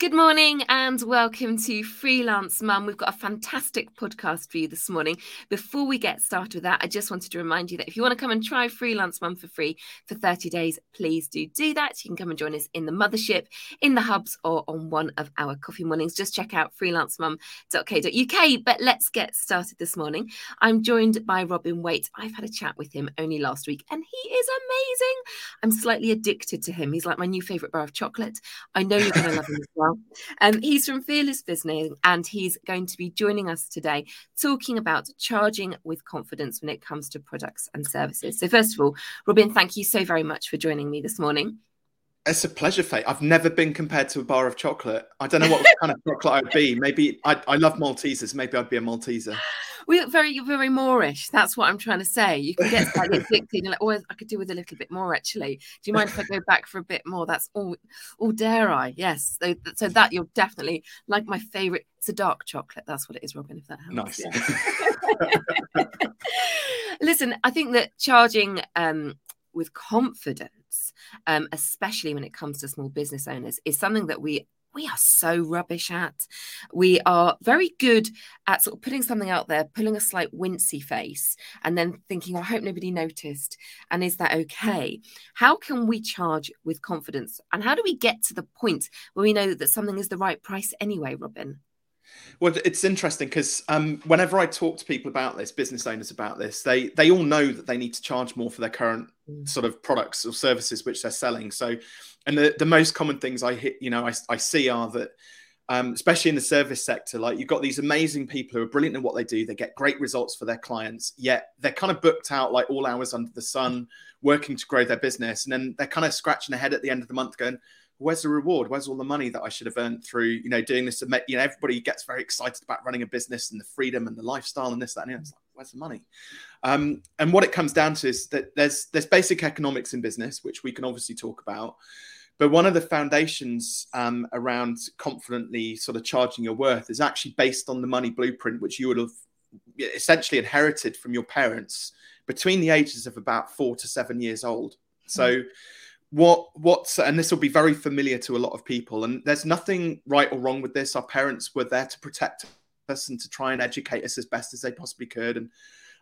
Good morning and welcome to Freelance Mum. We've got a fantastic podcast for you this morning. Before we get started with that, I just wanted to remind you that if you want to come and try Freelance Mum for free for 30 days, please do do that. You can come and join us in the mothership, in the hubs, or on one of our coffee mornings. Just check out freelancemum.co.uk. But let's get started this morning. I'm joined by Robin Waite. I've had a chat with him only last week and he is amazing. I'm slightly addicted to him. He's like my new favourite bar of chocolate. I know you're going to love him as well well. Um, he's from Fearless Business and he's going to be joining us today talking about charging with confidence when it comes to products and services. So, first of all, Robin, thank you so very much for joining me this morning. It's a pleasure, Faye. I've never been compared to a bar of chocolate. I don't know what kind of chocolate I'd be. Maybe I, I love Maltesers. Maybe I'd be a Malteser. We look very, very moreish. That's what I'm trying to say. You can get slightly addicted. You're like, oh, I could do with a little bit more, actually. Do you mind if I go back for a bit more? That's all. Oh, dare I? Yes. So, so that you're definitely like my favorite. It's a dark chocolate. That's what it is, Robin. If that helps. Nice. Yeah. Listen, I think that charging um, with confidence, um, especially when it comes to small business owners, is something that we we are so rubbish at. We are very good at sort of putting something out there, pulling a slight wincy face, and then thinking, oh, I hope nobody noticed. And is that okay? How can we charge with confidence? And how do we get to the point where we know that something is the right price anyway, Robin? Well, it's interesting because um, whenever I talk to people about this, business owners about this, they they all know that they need to charge more for their current mm. sort of products or services which they're selling. So and the, the most common things I hit, you know, I, I see are that, um, especially in the service sector, like you've got these amazing people who are brilliant in what they do. They get great results for their clients, yet they're kind of booked out like all hours under the sun, working to grow their business. And then they're kind of scratching their head at the end of the month going, where's the reward? Where's all the money that I should have earned through, you know, doing this? You know, everybody gets very excited about running a business and the freedom and the lifestyle and this, that, and it's like, where's the money? Um, and what it comes down to is that there's there's basic economics in business, which we can obviously talk about. But one of the foundations um, around confidently sort of charging your worth is actually based on the money blueprint, which you would have essentially inherited from your parents between the ages of about four to seven years old. So, what what's and this will be very familiar to a lot of people. And there's nothing right or wrong with this. Our parents were there to protect us and to try and educate us as best as they possibly could. And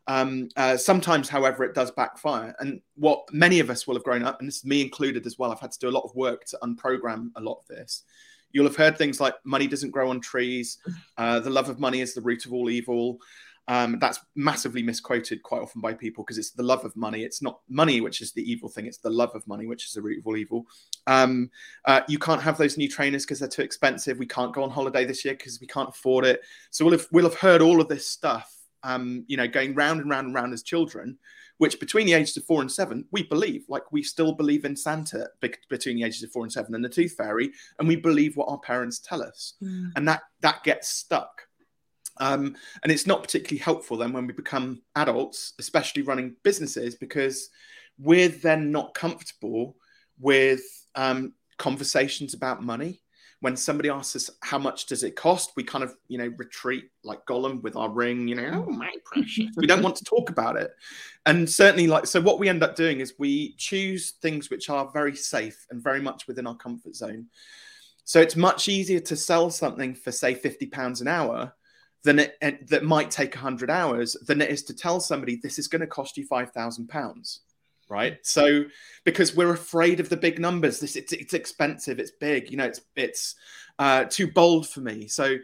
um, uh, sometimes, however, it does backfire. And what many of us will have grown up, and this is me included as well, I've had to do a lot of work to unprogram a lot of this. You'll have heard things like money doesn't grow on trees, uh, the love of money is the root of all evil. Um, that's massively misquoted quite often by people because it's the love of money. It's not money which is the evil thing. It's the love of money which is the root of all evil. Um, uh, you can't have those new trainers because they're too expensive. We can't go on holiday this year because we can't afford it. So we'll have, we'll have heard all of this stuff um, you know, going round and round and round as children, which between the ages of four and seven, we believe, like we still believe in Santa between the ages of four and seven and the Tooth Fairy, and we believe what our parents tell us, mm. and that that gets stuck. Um, and it's not particularly helpful then when we become adults, especially running businesses, because we're then not comfortable with um, conversations about money when somebody asks us how much does it cost, we kind of, you know, retreat like Gollum with our ring, you know, oh my precious. we don't want to talk about it. And certainly like so what we end up doing is we choose things which are very safe and very much within our comfort zone. So it's much easier to sell something for say 50 pounds an hour than it that might take 100 hours than it is to tell somebody this is going to cost you 5000 pounds right? So because we're afraid of the big numbers, this it's, it's expensive, it's big, you know, it's it's uh, too bold for me. So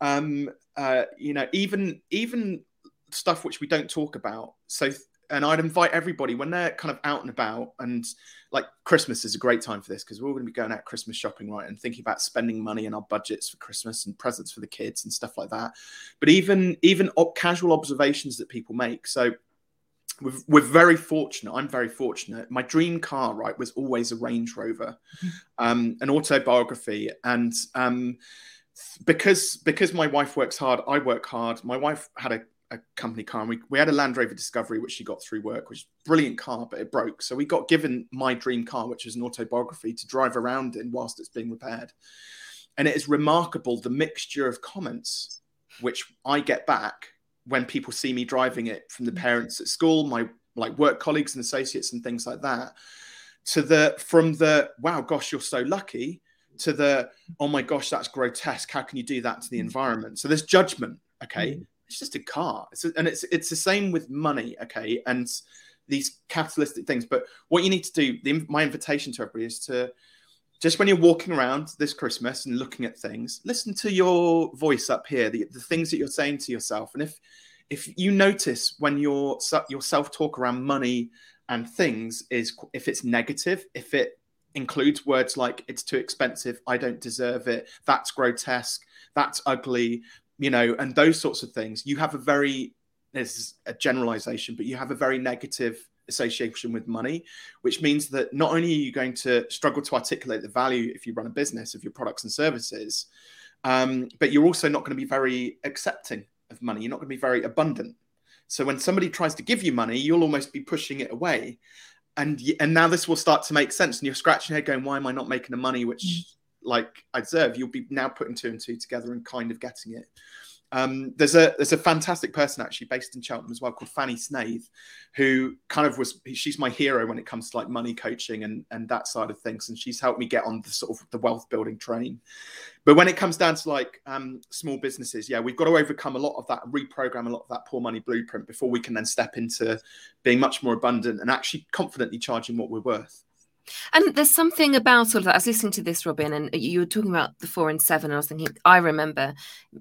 um, uh, you know, even even stuff which we don't talk about. So and I'd invite everybody when they're kind of out and about and like Christmas is a great time for this because we're all going to be going out Christmas shopping, right? And thinking about spending money and our budgets for Christmas and presents for the kids and stuff like that. But even even casual observations that people make. So we're, we're very fortunate. I'm very fortunate. My dream car, right, was always a Range Rover, mm-hmm. um, an autobiography, and um, because because my wife works hard, I work hard. My wife had a, a company car, and we, we had a Land Rover Discovery, which she got through work, which brilliant car, but it broke. So we got given my dream car, which is an autobiography, to drive around in whilst it's being repaired. And it is remarkable the mixture of comments which I get back when people see me driving it from the mm. parents at school, my like work colleagues and associates and things like that, to the from the wow, gosh, you're so lucky, to the oh my gosh that's grotesque. How can you do that to the environment? So there's judgment okay? Mm. it's just a car. It's a, and it's it's the same with money okay and these capitalistic things. But what you need to do the, my invitation to everybody is to just when you're walking around this christmas and looking at things listen to your voice up here the, the things that you're saying to yourself. And if if you notice when your your self talk around money and things is if it's negative if it includes words like it's too expensive, I don't deserve it, that's grotesque, that's ugly, you know, and those sorts of things, you have a very, this is a generalization, but you have a very negative association with money, which means that not only are you going to struggle to articulate the value if you run a business of your products and services, um, but you're also not going to be very accepting of money. You're not going to be very abundant. So when somebody tries to give you money, you'll almost be pushing it away and and now this will start to make sense and you're scratching your head going why am i not making the money which mm. like i deserve you'll be now putting two and two together and kind of getting it um, there's a there's a fantastic person actually based in Cheltenham as well called Fanny Snaith, who kind of was she's my hero when it comes to like money coaching and and that side of things, and she's helped me get on the sort of the wealth building train. But when it comes down to like um, small businesses, yeah, we've got to overcome a lot of that, reprogram a lot of that poor money blueprint before we can then step into being much more abundant and actually confidently charging what we're worth. And there's something about all of that. I was listening to this, Robin, and you were talking about the four and seven. And I was thinking, I remember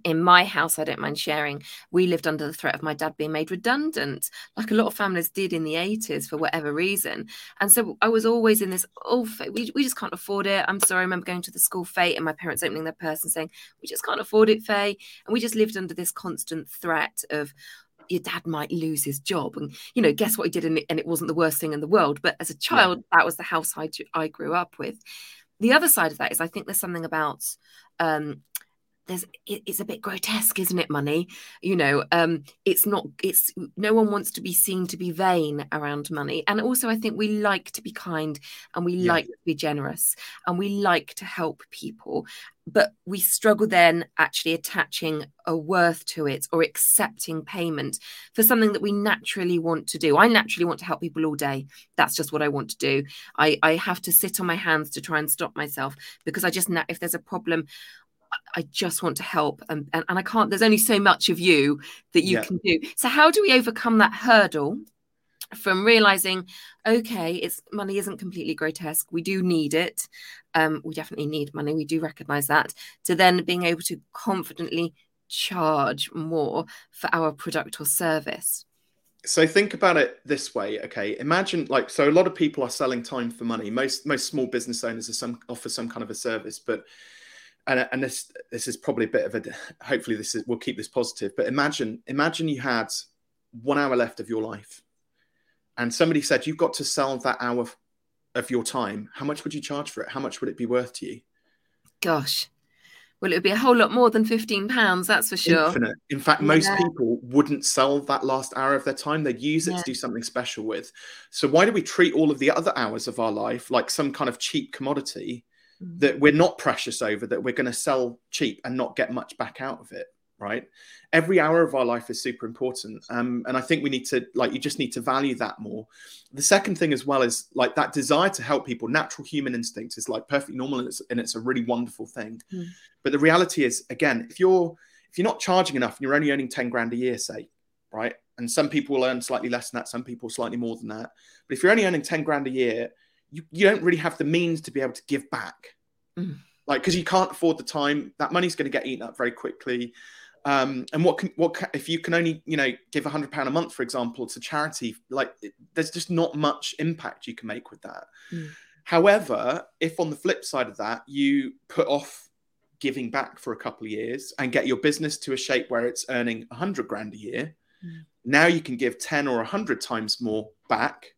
in my house, I don't mind sharing, we lived under the threat of my dad being made redundant, like a lot of families did in the 80s for whatever reason. And so I was always in this, oh, we, we just can't afford it. I'm sorry, I remember going to the school fete and my parents opening their purse and saying, we just can't afford it, Faye. And we just lived under this constant threat of, your dad might lose his job. And you know guess what he did and it, and it wasn't the worst thing in the world. But as a child yeah. that was the house I, I grew up with. The other side of that is i think there's something about um there's it, it's a bit grotesque isn't it money you know um it's not it's no one wants to be seen to be vain around money and also i think we like to be kind and we yeah. like to be generous and we like to help people but we struggle then actually attaching a worth to it or accepting payment for something that we naturally want to do. I naturally want to help people all day. That's just what I want to do. I, I have to sit on my hands to try and stop myself because I just, if there's a problem, I just want to help and, and, and I can't, there's only so much of you that you yeah. can do. So how do we overcome that hurdle from realizing, okay, it's money isn't completely grotesque. We do need it. Um, we definitely need money. We do recognize that to then being able to confidently charge more for our product or service so think about it this way okay imagine like so a lot of people are selling time for money most most small business owners are some offer some kind of a service but and, and this this is probably a bit of a hopefully this is we'll keep this positive but imagine imagine you had one hour left of your life and somebody said you've got to sell that hour of your time. How much would you charge for it? How much would it be worth to you? Gosh. Well it would be a whole lot more than 15 pounds that's for sure. Infinite. in fact most yeah. people wouldn't sell that last hour of their time. They'd use it yeah. to do something special with. So why do we treat all of the other hours of our life like some kind of cheap commodity that we're not precious over, that we're going to sell cheap and not get much back out of it. Right. Every hour of our life is super important. Um, and I think we need to, like, you just need to value that more. The second thing as well is like that desire to help people, natural human instinct is like perfectly normal and it's, and it's a really wonderful thing. Mm. But the reality is, again, if you're, if you're not charging enough and you're only earning 10 grand a year, say, right? And some people will earn slightly less than that, some people slightly more than that. But if you're only earning 10 grand a year, you, you don't really have the means to be able to give back. Mm. Like, because you can't afford the time, that money's going to get eaten up very quickly. Um, and what can, what can, if you can only you know give a hundred pound a month, for example, to charity? Like, there's just not much impact you can make with that. Mm. However, if on the flip side of that you put off giving back for a couple of years and get your business to a shape where it's earning a hundred grand a year, mm. now you can give ten or a hundred times more back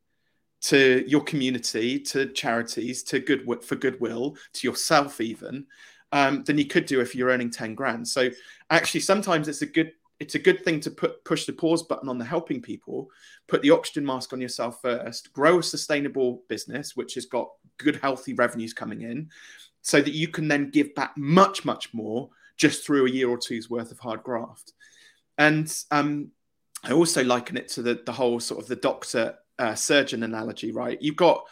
to your community, to charities, to good for goodwill, to yourself even, um, than you could do if you're earning 10 grand. So actually sometimes it's a good it's a good thing to put push the pause button on the helping people, put the oxygen mask on yourself first, grow a sustainable business which has got good healthy revenues coming in, so that you can then give back much much more just through a year or two's worth of hard graft. And um, I also liken it to the the whole sort of the doctor uh, surgeon analogy, right? You've got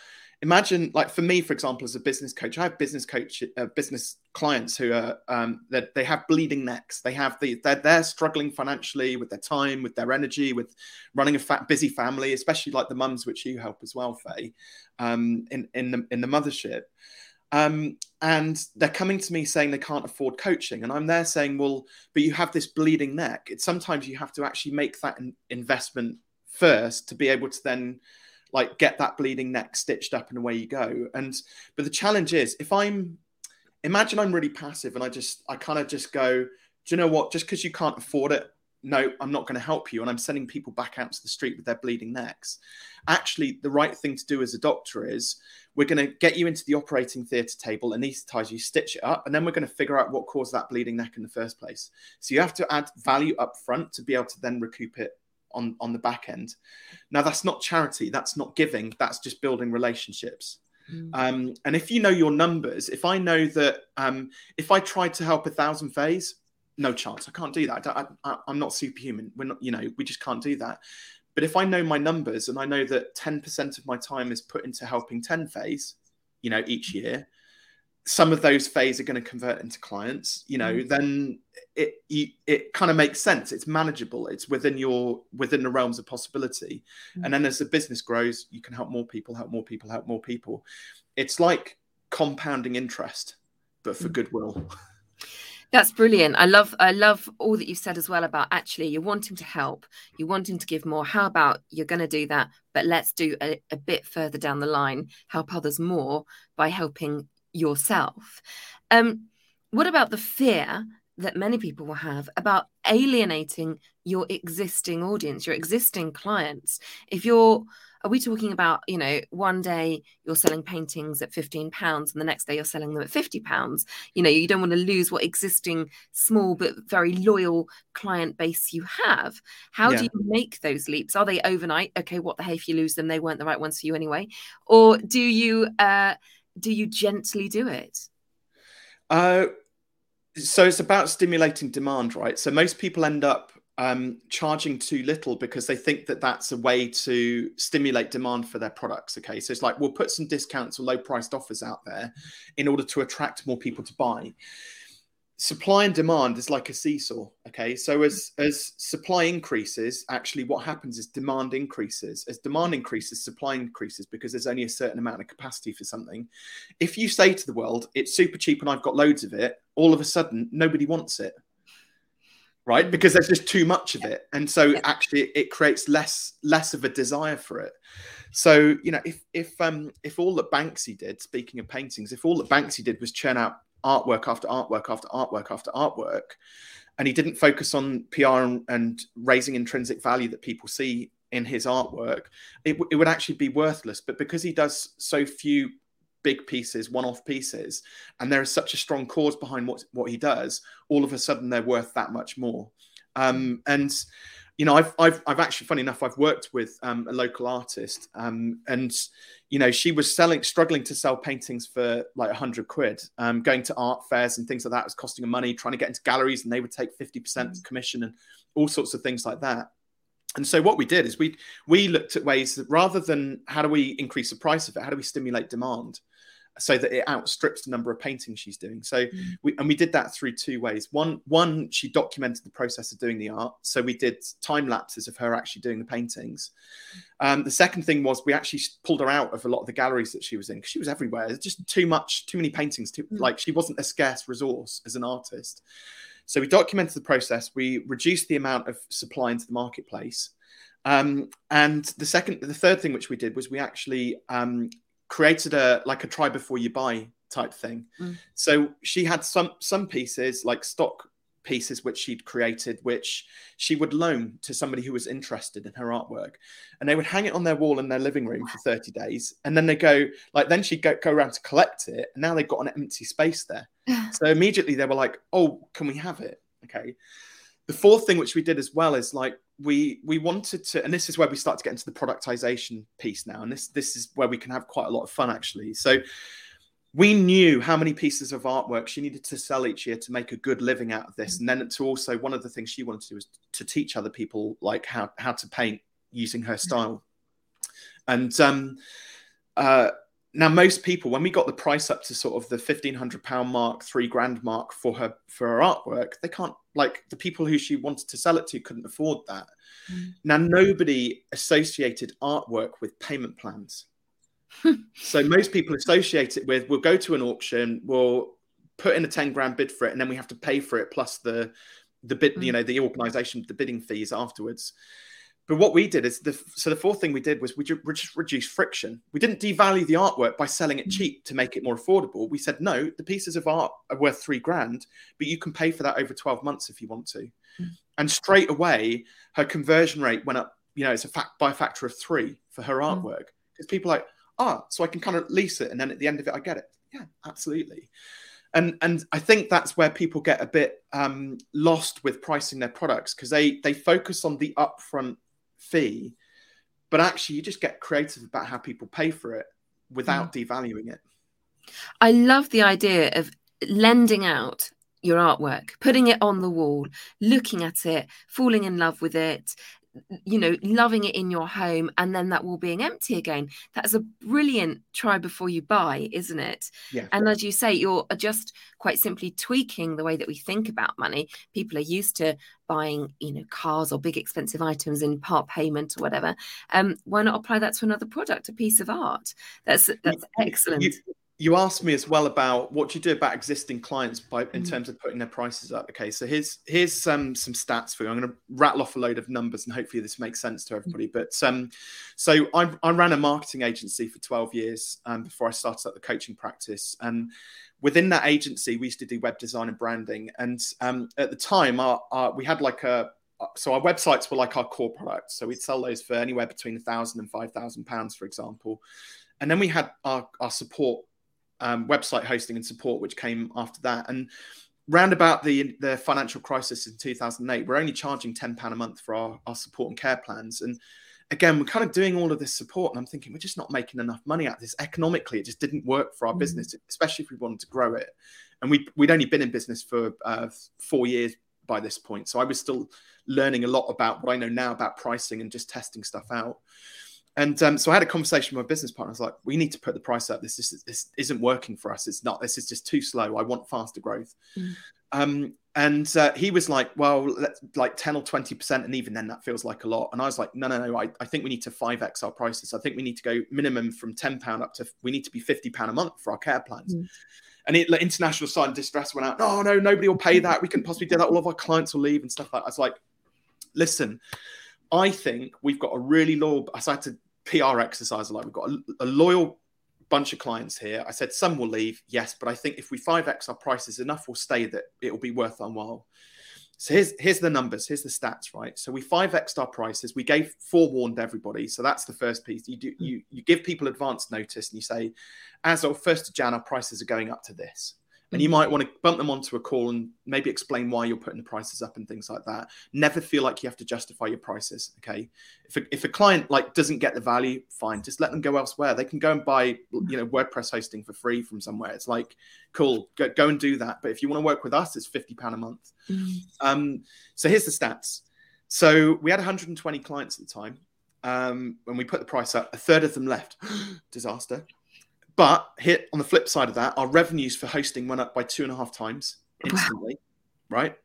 imagine like for me for example as a business coach i have business coach uh, business clients who are um, that they have bleeding necks. They have the they're, they're struggling financially with their time with their energy with running a fat, busy family especially like the mums which you help as well faye um, in in the in the mothership. Um, and they're coming to me saying they can't afford coaching and i'm there saying well but you have this bleeding neck. It's sometimes you have to actually make that investment first to be able to then like get that bleeding neck stitched up and away you go. And but the challenge is if I'm imagine I'm really passive and I just I kind of just go, do you know what? Just because you can't afford it, no, I'm not going to help you. And I'm sending people back out to the street with their bleeding necks. Actually, the right thing to do as a doctor is we're going to get you into the operating theatre table, anesthetize you, stitch it up, and then we're going to figure out what caused that bleeding neck in the first place. So you have to add value up front to be able to then recoup it on on the back end. Now that's not charity, that's not giving, that's just building relationships. Mm. Um, and if you know your numbers, if I know that um, if I tried to help a thousand Fays, no chance. I can't do that. I, I, I'm not superhuman. We're not, you know, we just can't do that. But if I know my numbers and I know that 10% of my time is put into helping 10 Fays, you know, each year, some of those Fays are going to convert into clients you know mm. then it you, it kind of makes sense it's manageable it's within your within the realms of possibility mm. and then as the business grows you can help more people help more people help more people it's like compounding interest but for mm. goodwill That's brilliant. I love I love all that you've said as well about actually you're wanting to help, you're wanting to give more. How about you're going to do that, but let's do a, a bit further down the line, help others more by helping yourself. Um, what about the fear that many people will have about alienating your existing audience, your existing clients? If you're are we talking about you know one day you're selling paintings at 15 pounds and the next day you're selling them at 50 pounds you know you don't want to lose what existing small but very loyal client base you have how yeah. do you make those leaps are they overnight okay what the hey if you lose them they weren't the right ones for you anyway or do you uh do you gently do it? Uh, so it's about stimulating demand, right? So most people end up um, charging too little because they think that that's a way to stimulate demand for their products. Okay, so it's like we'll put some discounts or low priced offers out there in order to attract more people to buy supply and demand is like a seesaw okay? So as as supply increases actually what happens is demand increases. As demand increases supply increases because there's only a certain amount of capacity for something. If you say to the world it's super cheap and i've got loads of it all of a sudden nobody wants it. Right? Because there's just too much of it. And so actually it creates less less of a desire for it. So you know if if um if all that banksy did speaking of paintings if all that banksy did was churn out artwork after artwork after artwork after artwork and he didn't focus on pr and, and raising intrinsic value that people see in his artwork it, it would actually be worthless. But because he does so few big pieces one-off pieces and there is such a strong cause behind what what he does all of a sudden they're worth that much more. Um, and you know, I've, I've, I've actually, funny enough, I've worked with um, a local artist, um, and you know, she was selling, struggling to sell paintings for like a hundred quid. Um, going to art fairs and things like that was costing her money. Trying to get into galleries, and they would take fifty percent mm. commission and all sorts of things like that. And so what we did is we we looked at ways that rather than how do we increase the price of it, how do we stimulate demand? So that it outstrips the number of paintings she's doing. So mm. we and we did that through two ways. One one she documented the process of doing the art. So we did time lapses of her actually doing the paintings. Um, the second thing was we actually pulled her out of a lot of the galleries that she was in because she was everywhere. It's just too much, too many paintings. Too, mm. Like she wasn't a scarce resource as an artist. So we documented the process. We reduced the amount of supply into the marketplace. Um, and the second, the third thing which we did was we actually um, created a like a try before you buy type thing. Mm. So she had some some pieces like stock pieces which she'd created which she would loan to somebody who was interested in her artwork. And they would hang it on their wall in their living room for 30 days. And then they go like then she'd go, go around to collect it. And now they've got an empty space there. So immediately they were like oh can we have it? Okay the fourth thing which we did as well is like we we wanted to and this is where we start to get into the productization piece now and this this is where we can have quite a lot of fun actually. So we knew how many pieces of artwork she needed to sell each year to make a good living out of this and then to also one of the things she wanted to do was to teach other people like how how to paint using her style. And um uh now most people when we got the price up to sort of the 1500 pound mark three grand mark for her for her artwork they can't like the people who she wanted to sell it to couldn't afford that mm. now nobody associated artwork with payment plans so most people associate it with we'll go to an auction we'll put in a 10 grand bid for it and then we have to pay for it plus the the bid mm. you know the organization the bidding fees afterwards but what we did is the so the fourth thing we did was we just reduced friction. We didn't devalue the artwork by selling it mm. cheap to make it more affordable. We said no, the pieces of art are worth three grand, but you can pay for that over twelve months if you want to. Mm. And straight away, her conversion rate went up. You know, it's a fact by a factor of three for her mm. artwork because people are like, ah, oh, so I can kind of lease it, and then at the end of it, I get it. Yeah, absolutely. And and I think that's where people get a bit um, lost with pricing their products because they they focus on the upfront fee, but actually you just get creative about how people pay for it without mm. devaluing it. I love the idea of lending out your artwork, putting it on the wall, looking at it, falling in love with it, you know, loving it in your home and then that wall being empty again. That's a brilliant try before you buy, isn't it? Yeah. And as you say, you're just quite simply tweaking the way that we think about money. People are used to buying, you know, cars or big expensive items in part payment or whatever. Um, why not apply that to another product, a piece of art? That's that's excellent. You, you asked me as well about what you do about existing clients by in mm. terms of putting their prices up. Okay, so here's here's um, some stats for you. I'm going to rattle off a load of numbers, and hopefully this makes sense to everybody. But um, so I, I ran a marketing agency for 12 years um, before I started up the coaching practice, and within that agency, we used to do web design and branding. And um, at the time, our, our, we had like a so our websites were like our core products. So we'd sell those for anywhere between a thousand and five thousand pounds, for example. And then we had our, our support um, website hosting and support, which came after that. And round about the the financial crisis in 2008, we're only charging ten pound a month for our, our support and care plans. And again, we're kind of doing all of this support, and I'm thinking we're just not making enough money out of this economically. It just didn't work for our mm. business, especially if we wanted to grow it. And we we'd only been in business for uh, four years by this point, so I was still learning a lot about what I know now about pricing and just testing stuff out. And um, so I had a conversation with my business partner. I was like, "We need to put the price up. This is this isn't working for us. It's not. This is just too slow. I want faster growth." Mm. Um, and uh, he was like, "Well, let's like ten or twenty percent, and even then, that feels like a lot." And I was like, "No, no, no. I, I think we need to five x our prices. I think we need to go minimum from ten pound up to we need to be fifty pound a month for our care plans." Mm. And it, like, international sign distress went out. No, no, nobody will pay that. We can possibly do that. All of our clients will leave and stuff like. that. I was like, "Listen." I think we've got a really loyal. I had to PR exercise. Like we've got a, a, loyal bunch of clients here. I said some will leave, yes, but I think if we five x our prices, enough will stay that it will be worth our while. So here's here's the numbers. Here's the stats, right? So we five x our prices. We gave forewarned everybody. So that's the first piece. You do hmm. you you give people advance notice and you say, as of first of Jan, our prices are going up to this and you might want to bump them onto a call and maybe explain why you're putting the prices up and things like that. Never feel like you have to justify your prices okay? If a, if a client like doesn't get the value fine just let them go elsewhere. They can go and buy you know wordpress hosting for free from somewhere. It's like cool go, go and do that. But if you want to work with us it's 50 pound a month. Mm. um, so here's the stats. So we had 120 clients at the time um, when we put the price up a third of them left. Disaster but hit on the flip side of that, our revenues for hosting went up by two and a half times instantly, wow. right?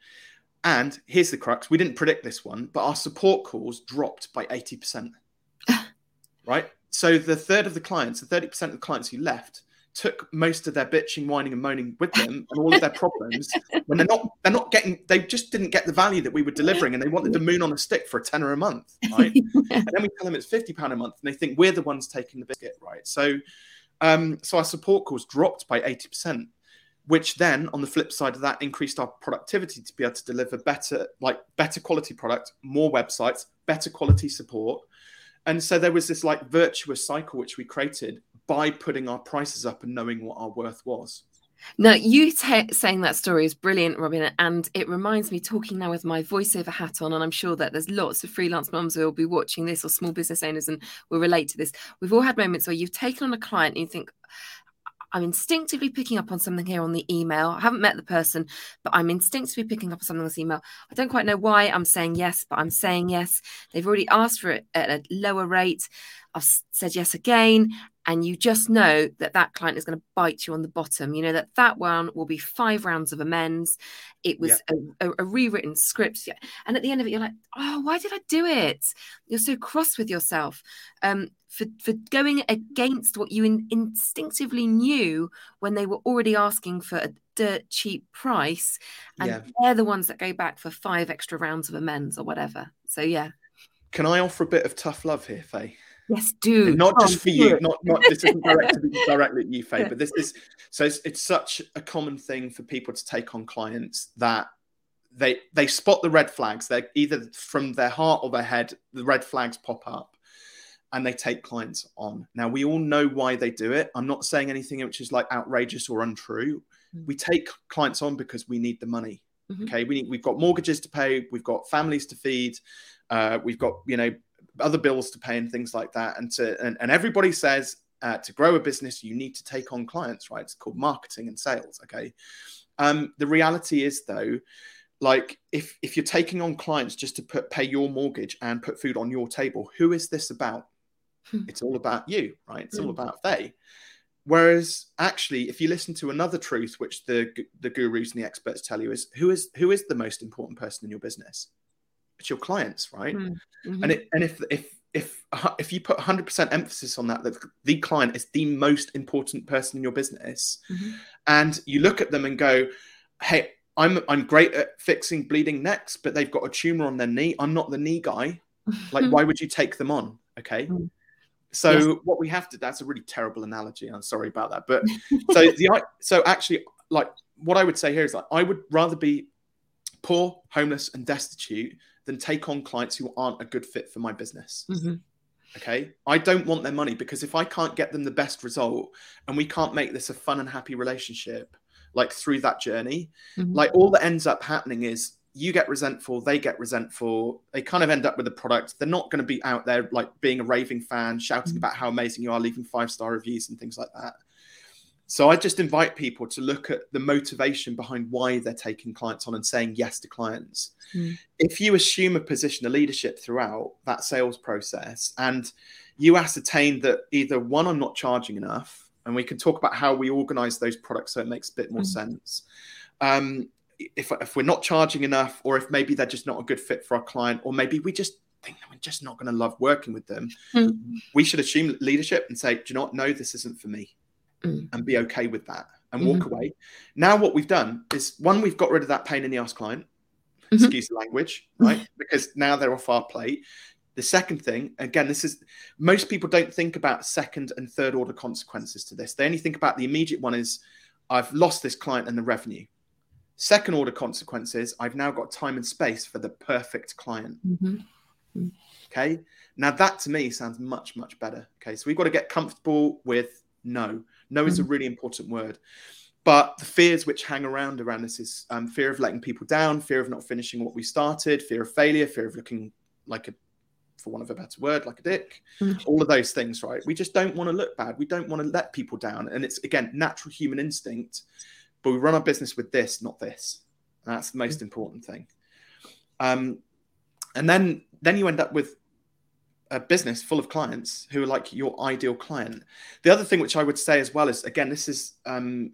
And here's the crux: we didn't predict this one, but our support calls dropped by eighty percent. right. So the third of the clients, the thirty percent of the clients who left, took most of their bitching, whining, and moaning with them, and all of their problems. when they're not, they're not getting. They just didn't get the value that we were delivering, and they wanted the moon on a stick for a tenner a month, right? and then we tell them it's fifty pound a month, and they think we're the ones taking the biscuit, right? So um, so our support calls dropped by 80%, which then on the flip side of that increased our productivity to be able to deliver better, like better quality product, more websites, better quality support. And so there was this like virtuous cycle which we created by putting our prices up and knowing what our worth was. Now, you t- saying that story is brilliant, Robin, and it reminds me talking now with my voiceover hat on, and I'm sure that there's lots of freelance mums who will be watching this or small business owners and will relate to this. We've all had moments where you've taken on a client and you think, I'm instinctively picking up on something here on the email. I haven't met the person, but I'm instinctively picking up on something on this email. I don't quite know why I'm saying yes, but I'm saying yes. They've already asked for it at a lower rate. I've said yes again and you just know that that client is going to bite you on the bottom. You know that that one will be five rounds of amends. It was yeah. a, a, a, rewritten script, and at the end of it, you're like, oh, why did I do it? You're so cross with yourself. Um, for, for going against what you in, instinctively knew when they were already asking for a dirt cheap price and yeah. they're the ones that go back for five extra rounds of amends or whatever so yeah can i offer a bit of tough love here faye yes do and not just for you not not this isn't directed directly at you faye yeah. but this is so it's, it's such a common thing for people to take on clients that they they spot the red flags they're either from their heart or their head the red flags pop up and they take clients on. Now, we all know why they do it. I'm not saying anything which is like outrageous or untrue. Mm-hmm. We take clients on because we need the money. Mm-hmm. Okay, we need, we've got mortgages to pay, we've got families to feed, uh, we've got you know other bills to pay and things like that. And to and, and everybody says uh, to grow a business, you need to take on clients, right? It's called marketing and sales. Okay, um, the reality is though like if if you're taking on clients just to put pay your mortgage and put food on your table who is this about Hmm. it's all about you, right? It's all hmm. about they. Whereas actually, if you listen to another truth, which the the gurus and the experts tell you, is who is who is the most important person in your business? It's your clients, right? Hmm. Mm-hmm. And it, and if if if if you put 100% emphasis on that, that the client is the most important person in your business, mm-hmm. and you look at them and go, "Hey, I'm I'm great at fixing bleeding necks, but they've got a tumor on their knee. I'm not the knee guy. Like, why would you take them on? Okay." Mm. So yes. what we have to that's a really terrible analogy. I'm sorry about that. But so the so actually like what I would say here is like I would rather be poor, homeless, and destitute than take on clients who aren't a good fit for my business. Mm-hmm. Okay. I don't want their money because if I can't get them the best result and we can't make this a fun and happy relationship, like through that journey, mm-hmm. like all that ends up happening is you get resentful, they get resentful. They kind of end up with a product. They're not going to be out there like being a raving fan, shouting mm-hmm. about how amazing you are, leaving five star reviews and things like that. So I just invite people to look at the motivation behind why they're taking clients on and saying yes to clients. Mm. If you assume a position of leadership throughout that sales process and you ascertain that either one, I'm not charging enough, and we can talk about how we organize those products so it makes a bit more mm. sense. Um, if, if we're not charging enough, or if maybe they're just not a good fit for our client, or maybe we just think we're just not going to love working with them, mm. we should assume leadership and say, do you not know this isn't for me? Mm. And be okay with that and walk mm-hmm. away. Now, what we've done is one, we've got rid of that pain in the ass client, mm-hmm. excuse the language, right? because now they're off our plate. The second thing, again, this is most people don't think about second and third order consequences to this. They only think about the immediate one is I've lost this client and the revenue. Second order consequences, I've now got time and space for the perfect client. Mm-hmm. Okay. Now, that to me sounds much, much better. Okay. So we've got to get comfortable with no. No mm-hmm. is a mm-hmm. really important word. But the fears which hang around around this is um, fear of letting people down, fear of not finishing what we started, fear of failure, fear of looking like a, for want of a better word, like a dick. Mm-hmm. All of those things, right? We just don't want to look bad. We don't want to let people down. And it's, again, natural human instinct but we run our business with this, not this. And that's the most important thing. Um, and then then you end up with a business full of clients who are like your ideal client. The other thing which I would say as well is again, this is um,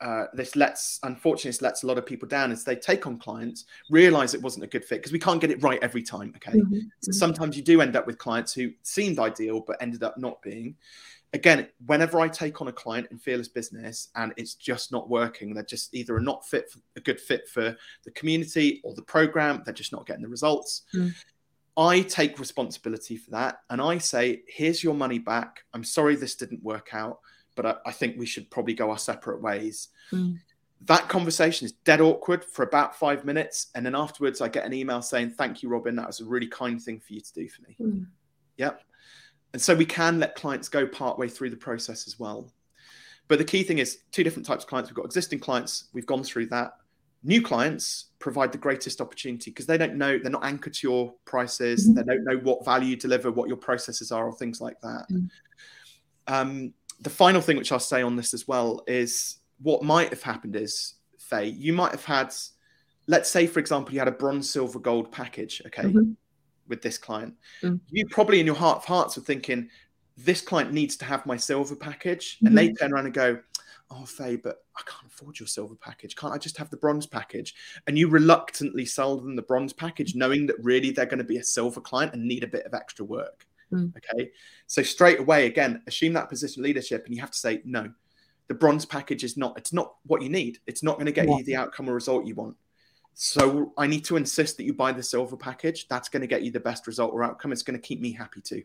uh, this lets unfortunately this lets a lot of people down is they take on clients realize it wasn't a good fit because we can't get it right every time okay mm-hmm. so sometimes you do end up with clients who seemed ideal but ended up not being again, whenever I take on a client in fearless business and it's just not working, they're just either a not fit, for, a good fit for the community or the program, they're just not getting the results. Mm. I take responsibility for that and I say, here's your money back. I'm sorry this didn't work out, but I, I think we should probably go our separate ways. Mm. That conversation is dead awkward for about five minutes. And then afterwards, I get an email saying, Thank you, Robin. That was a really kind thing for you to do for me. Mm. Yep. And so we can let clients go partway through the process as well. But the key thing is two different types of clients. We've got existing clients, we've gone through that. New clients provide the greatest opportunity because they don't know, they're not anchored to your prices, mm-hmm. they don't know what value you deliver, what your processes are, or things like that. Mm-hmm. Um, the final thing which I'll say on this as well is what might have happened is, Faye, you might have had, let's say, for example, you had a bronze, silver, gold package. Okay. Mm-hmm with this client, mm. you probably in your heart of hearts were thinking, this client needs to have my silver package, and they turn around and go, "Oh, Faye, but I can't afford your silver package. Can't I just have the bronze package?" And you reluctantly sell them the bronze package, knowing that really they're going to be a silver client and need a bit of extra work. Mm. Okay, so straight away, again, assume that position of leadership, and you have to say, "No, the bronze package is not. It's not what you need. It's not going to get Yeah. you the outcome or result you want." So I need to insist that you buy the silver package. That's going to get you the best result or outcome. It's going to keep me happy too.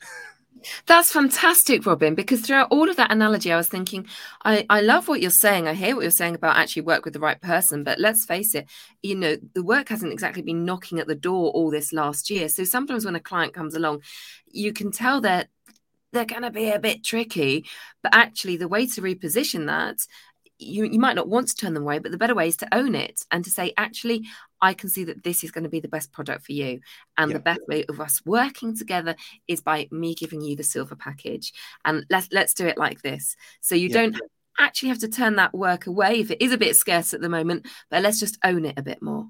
That's fantastic, Robin, because throughout all of that analogy, I was thinking, I, I love what you're saying. I hear what you're saying about actually work with the right person. But let's face it, you know, the work hasn't exactly been knocking at the door all this last year. So sometimes when a client comes along, you can tell that they're going to be a bit tricky. But actually, the way to reposition that, you, you might not want to turn them away, but the better way is to own it and to say, actually, I can see that this is going to be the best product for you. And Yeah. the best way of us working together is by me giving you the silver package. And let's let's do it like this. So you Yeah. don't actually have to turn that work away if it is a bit scarce at the moment, but let's just own it a bit more.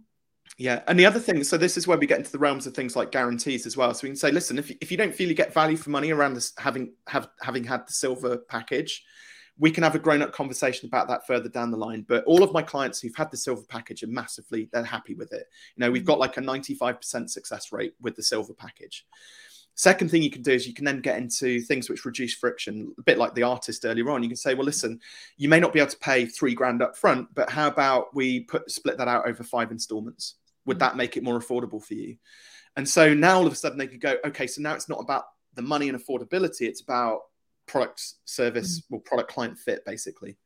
Yeah, and the other thing, so this is where we get into the realms of things like guarantees as well. So we can say, listen, if you, if you don't feel you get value for money around this, having have having had the silver package, we can have a grown up conversation about that further down the line. But all of my clients who've had the silver package are massively they're happy with it. You know, we've got like a ninety five percent success rate with the silver package. Second thing you can do is you can then get into things which reduce friction, a bit like the artist earlier on. You can say, well, listen, you may not be able to pay three grand up front, but how about we put split that out over five installments? Would Mm. that make it more affordable for you? And so now all of a sudden they could go, okay, so now it's not about the money and affordability, it's about product service mm. or product client fit, basically.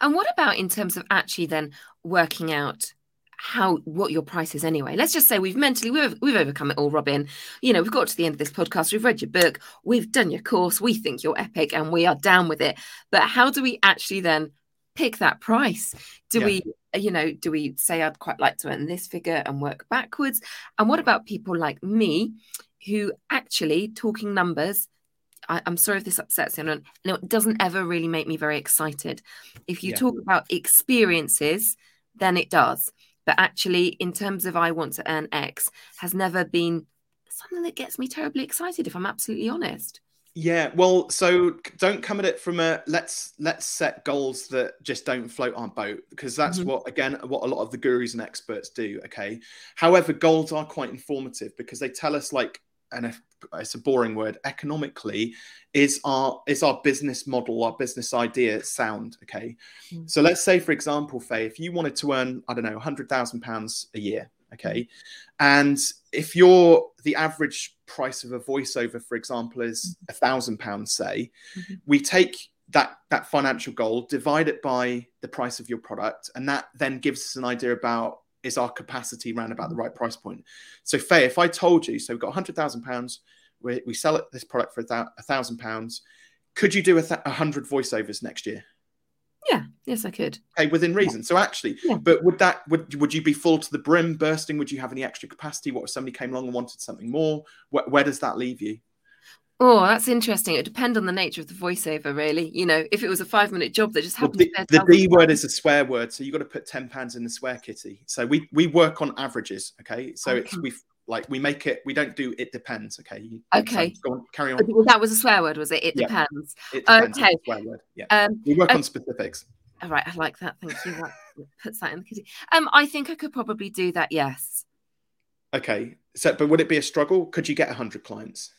And what about in terms of actually then working out how what your price is anyway? Let's just say we've mentally we've we've overcome it all, Robin. You know, we've got to the end of this podcast, we've read your book, we've done your course, we think you're epic and we are down with it. But how do we actually then pick that price? Do Yeah. we you know, do we say I'd quite like to earn this figure and work backwards? And what about people like me who actually talking numbers I, I'm sorry if this upsets you. No, it doesn't ever really make me very excited. If you Yeah. talk about experiences, then it does. But actually, in terms of I want to earn X, has never been something that gets me terribly excited, if I'm absolutely honest. Yeah, well, so don't come at it from a let's let's set goals that just don't float our boat because that's Mhm. what again what a lot of the gurus and experts do. Okay, however, goals are quite informative because they tell us like and if it's a boring word economically is our is our business model our business idea sound okay Mm. so let's say for example faye if you wanted to earn i don't know 100000 pounds a year okay and if you're the average price of a voiceover for example is a thousand pounds say Mhm. we take that that financial goal divide it by the price of your product and that then gives us an idea about is our capacity around about the right price point. So faye if i told you so we've got 100000 pounds we, we sell it this product for a thousand pounds could you do a, th- hundred voiceovers next year? Yeah, yes, I could. okay within reason. So actually Yeah. but would that would would you be full to the brim bursting? Would you have any extra capacity? What if somebody came along and wanted something more? Where, where does that leave you Oh, that's interesting. It would depend on the nature of the voiceover, really. You know, if it was a five minute job that just Well, happened the, to pay the D word is a swear word, so you've got to put ten pounds in the swear kitty. So we we work on averages, okay? So it's Okay. we like we make it. We don't do it depends, okay? You- Okay. so on, carry on. Well, that was a swear word, was it? It Yeah. depends. It depends. okay. Okay. Swear word. Yeah. Um, We work okay. on specifics. all right, I like that. Thank you. That puts that in the kitty. Um, I think I could probably do that. Yes. Okay. So, but would it be a struggle? Could you get hundred clients?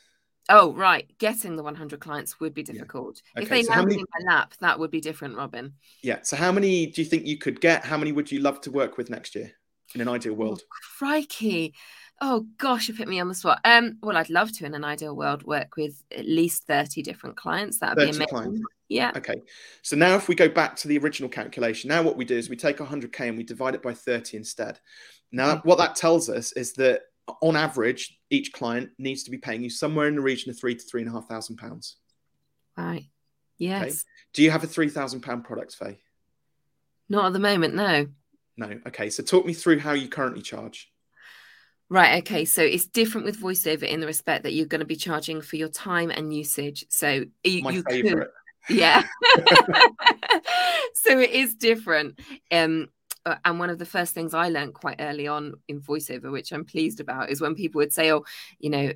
Oh, right. Getting the 100 clients would be Yeah. difficult. Okay, If they so landed many- in my lap, that would be different, Robin. Yeah. So how many do you think you could get? How many would you love to work with next year in an ideal world? Crikey. Oh gosh, you put me on the spot. Um, well, I'd love to in an ideal world work with at least 30 different clients. That would be 30 amazing. clients. Yeah. Okay. So now if we go back to the original calculation, now what we do is we take 100K and we divide it by 30 instead. Now, Okay. what that tells us is that on average, each client needs to be paying you somewhere in the region of three to three and a half thousand pounds. Right. Yes. Do you have a three thousand pound product, Faye? Not at the moment, no. No. Okay. So talk me through how you currently charge. Right. Okay. So it's different with voiceover in the respect that you're going to be charging for your time and usage. So you, My you could, favorite. yeah. so it is different. Um, uh, and one of the first things I learned quite early on in voiceover, which I'm pleased about, is when people would say, "Oh, you know,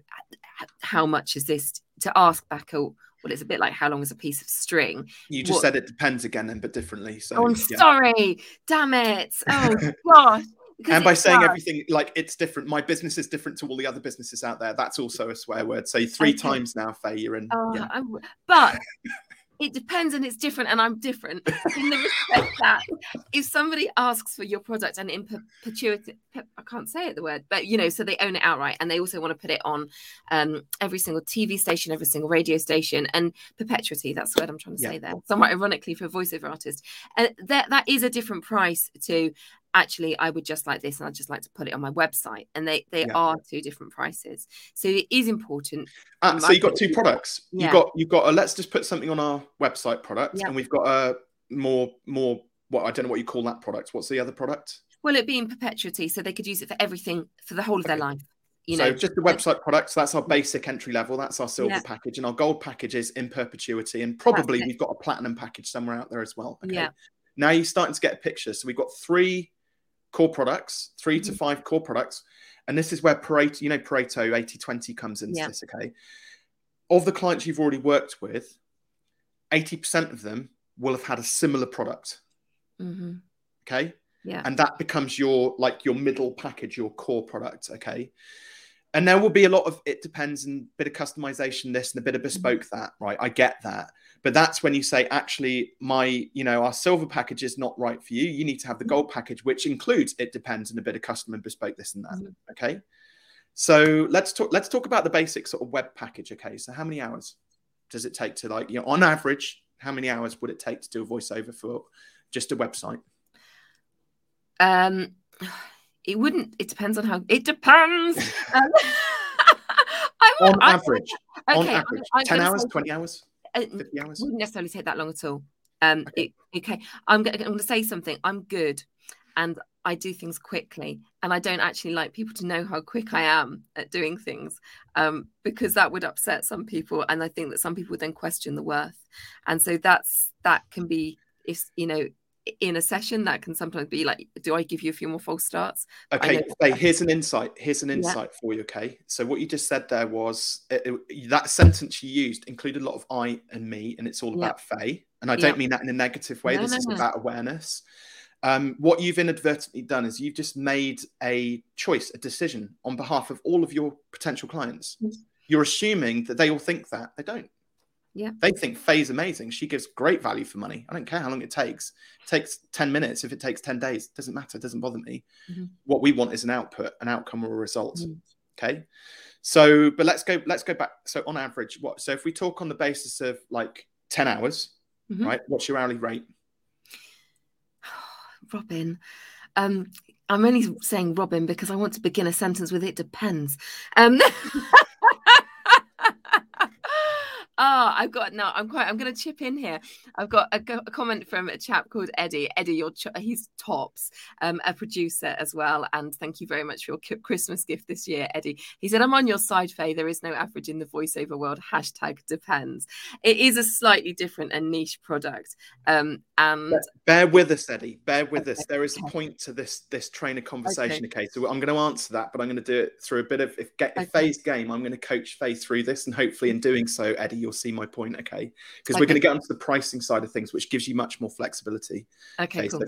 how much is this to ask back, oh, well, it's a bit like how long is a piece of string. You just what... said it depends again, then, but differently. So oh, I'm yeah. sorry. Damn it. Oh gosh. and by saying everything like it's different, my business is different to all the other businesses out there. That's also a swear word. Say three okay. times now, Faye. You're in. Uh, yeah. but it depends and it's different and i'm different in the respect that if somebody asks for your product and in perpetuity i can't say it the word but you know so they own it outright and they also want to put it on um, every single tv station every single radio station and perpetuity that's the word i'm trying to yeah. say there somewhat ironically for a voiceover artist and that that is a different price to actually I would just like this and I'd just like to put it on my website. And they they yeah. are two different prices. So it is important. Uh, so you've got two products. Yeah. You've got you've got a let's just put something on our website product yeah. and we've got a more more what I don't know what you call that product. What's the other product? Well, it being perpetuity, so they could use it for everything for the whole of their life. You know, so just the website products. That's our basic entry level. That's our silver package, and our gold package is in perpetuity. And probably we've got a platinum package somewhere out there as well. Okay. Yeah. Now you're starting to get a picture. So we've got three core products, 3 mm-hmm. to five core products. And this is where Pareto, you know, Pareto 80 20 comes into yeah. this. Okay. Of the clients you've already worked with, 80% of them will have had a similar product. Mm-hmm. Okay. Yeah. And that becomes your like your middle package, your core product. Okay. And there will be a lot of it depends and a bit of customization, this and a bit of bespoke mm-hmm. that, right? I get that but that's when you say actually my you know our silver package is not right for you. You need to have the gold package which includes it depends and a bit of custom and bespoke this and that mm-hmm. okay? So let's talk let's talk about the basic sort of web package okay? So how many hours does it take to like you know on average how many hours would it take to do a voiceover for just a website? Um it wouldn't it depends on how it depends. Um, on average. okay, on average. I'm, I'm 10 hours? 20 hours uh, wouldn't necessarily take that long at all. Um, okay. It, okay, I'm going to say something. I'm good, and I do things quickly, and I don't actually like people to know how quick I am at doing things, um, because that would upset some people, and I think that some people would then question the worth, and so that's that can be if you know in a session that can sometimes be like do i give you a few more false starts okay hey, here's an insight here's an insight yeah. for you okay so what you just said there was it, it, that sentence you used included a lot of i and me and it's all yeah. about faye and i don't mean that in a negative way no, this no, is no. about awareness um, what you've inadvertently done is you've just made a choice a decision on behalf of all of your potential clients mm-hmm. you're assuming that they all think that they don't yeah. They think Faye's amazing. She gives great value for money. I don't care how long it takes. It takes 10 minutes. If it takes 10 days, it doesn't matter. It doesn't bother me. Mm-hmm. What we want is an output, an outcome or a result. Mm-hmm. Okay. So, but let's go, let's go back. So on average, what so if we talk on the basis of like 10 hours, mm-hmm. right? What's your hourly rate? Robin. Um, I'm only saying Robin because I want to begin a sentence with it depends. Um Oh, I've got no. I'm quite. I'm going to chip in here. I've got a, a, comment from a chap called Eddie. Eddie, you're ch- he's tops, um, a producer as well. And thank you very much for your Christmas gift this year, Eddie. He said, "I'm on your side, Faye. There is no average in the voiceover world. Hashtag depends. It is a slightly different and niche product. Um, and bear with us, Eddie. Bear with okay. us. There is a point to this this train of conversation. Okay, okay? so I'm going to answer that, but I'm going to do it through a bit of if get if Faye's game. I'm going to coach Faye through this, and hopefully, in doing so, Eddie you'll see my point, okay? Because okay. we're going to get onto the pricing side of things, which gives you much more flexibility. Okay, cool.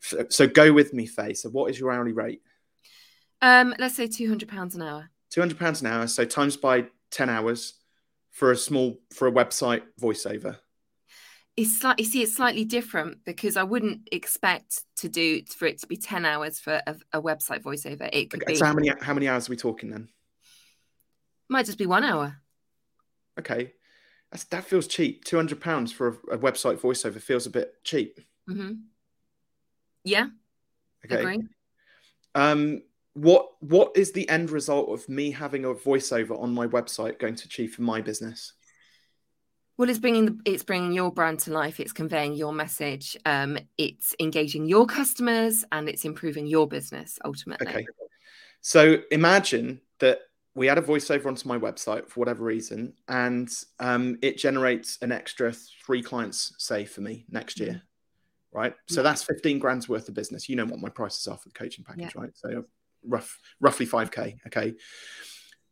so, so, go with me, Faye. So what is your hourly rate? Um, let's say two hundred pounds an hour. Two hundred pounds an hour. So times by ten hours for a small for a website voiceover. It's slightly see it's slightly different because I wouldn't expect to do for it to be ten hours for a, a website voiceover. It could okay, be. So how many how many hours are we talking then? Might just be one hour. Okay, that's, that feels cheap. Two hundred pounds for a, a, website voiceover feels a bit cheap. Mm-hmm. Yeah. Okay. Agree. Um, what what is the end result of me having a voiceover on my website going to achieve for my business? Well, it's bringing the, it's bringing your brand to life. It's conveying your message. Um, it's engaging your customers, and it's improving your business ultimately. Okay. So imagine that we add a voiceover onto my website for whatever reason, and um, it generates an extra three clients, say, for me next year. Mm-hmm. Right. So yeah. that's 15 grand's worth of business. You know what my prices are for the coaching package, yeah. right? So rough, roughly 5K. Okay.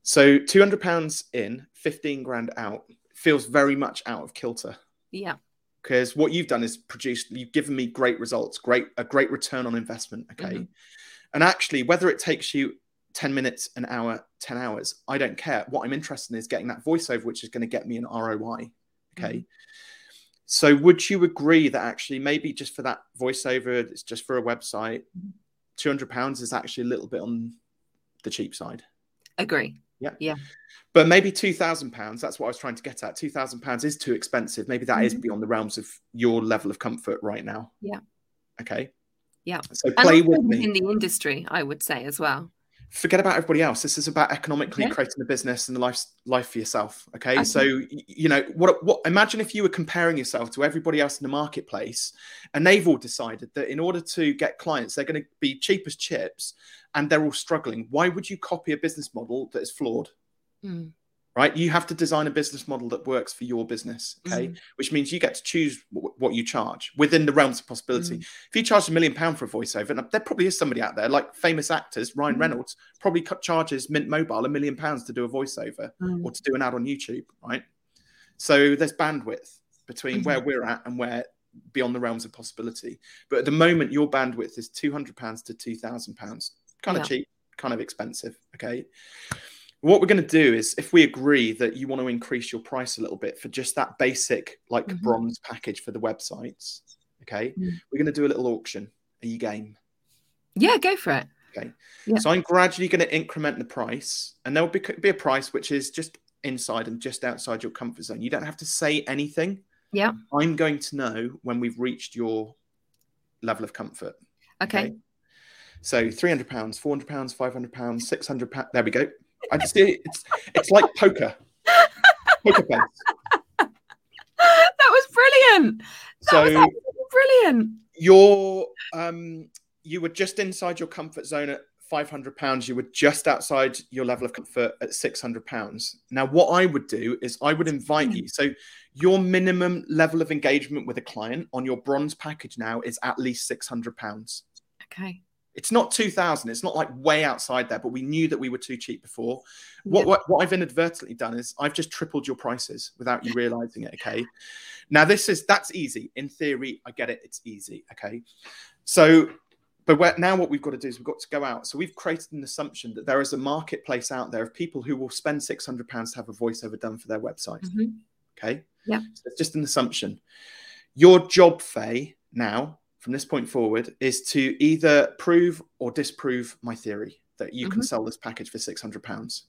So two hundred pounds in, fifteen grand out feels very much out of kilter. Yeah. Because what you've done is produced, you've given me great results, great a great return on investment. Okay. Mm-hmm. And actually, whether it takes you 10 minutes, an hour, 10 hours, I don't care. What I'm interested in is getting that voiceover, which is going to get me an ROI. Okay. Mhm. So would you agree that actually maybe just for that voiceover, it's just for a website, Mhm. 200 pounds is actually a little bit on the cheap side? Agree. Yeah. Yeah. But maybe two thousand pounds. That's what I was trying to get at. Two thousand pounds is too expensive. Maybe that is Mhm. beyond the realms of your level of comfort right now. Yeah. Okay. Yeah. So play with me. In the industry, I would say as well. Forget about everybody else. This is about economically creating a business and a life life for yourself. Okay. Okay. So you know what? What? Imagine if you were comparing yourself to everybody else in the marketplace, and they've all decided that in order to get clients, they're going to be cheap as chips, and they're all struggling. Why would you copy a business model that is flawed? Mm. Right? You have to design a business model that works for your business, okay? Mhm. Which means you get to choose w- what you charge within the realms of possibility. Mm. If you charge a million pound for a voiceover, and there probably is somebody out there, like famous actors, Ryan Mhm. Reynolds, probably cut charges Mint Mobile a million pounds to do a voiceover Mm. or to do an ad on YouTube, right? So there's bandwidth between Mhm. where we're at and where beyond the realms of possibility. But at the moment, your bandwidth is two hundred pounds to two thousand pounds, kind of Yeah. cheap, kind of expensive. Okay. What we're going to do is, if we agree that you want to increase your price a little bit for just that basic, like Mhm. bronze package for the websites, okay, Mm. we're going to do a little auction. Are you game? Yeah, go for it. Yeah. So I'm gradually going to increment the price, and there will be, be a price which is just inside and just outside your comfort zone. You don't have to say anything. Yeah. I'm going to know when we've reached your level of comfort. Okay. So 300 pounds, 400 pounds, 500 pounds, 600 pounds. There we go. I just it's it's like poker. Poker face. that was brilliant. That So was brilliant. you're um you were just inside your comfort zone at 500 pounds you were just outside your level of comfort at 600 pounds now what i would do is i would invite Hmm. you so your minimum level of engagement with a client on your bronze package now is at least 600 pounds Okay. It's not 2000 it's not like way outside there but we knew that we were too cheap before. What, Yeah. what what i've inadvertently done is i've just tripled your prices without you realizing it okay? Now this is that's easy. In theory i get it it's easy okay? So but now what we've got to do is we've got to go out. So we've created an assumption that there is a marketplace out there of people who will spend 600 pounds to have a voiceover done for their website Mhm. okay? Yeah. so it's just an assumption. Your job faye now from this point forward is to either prove or disprove my theory that you can Mhm. sell this package for 600 pounds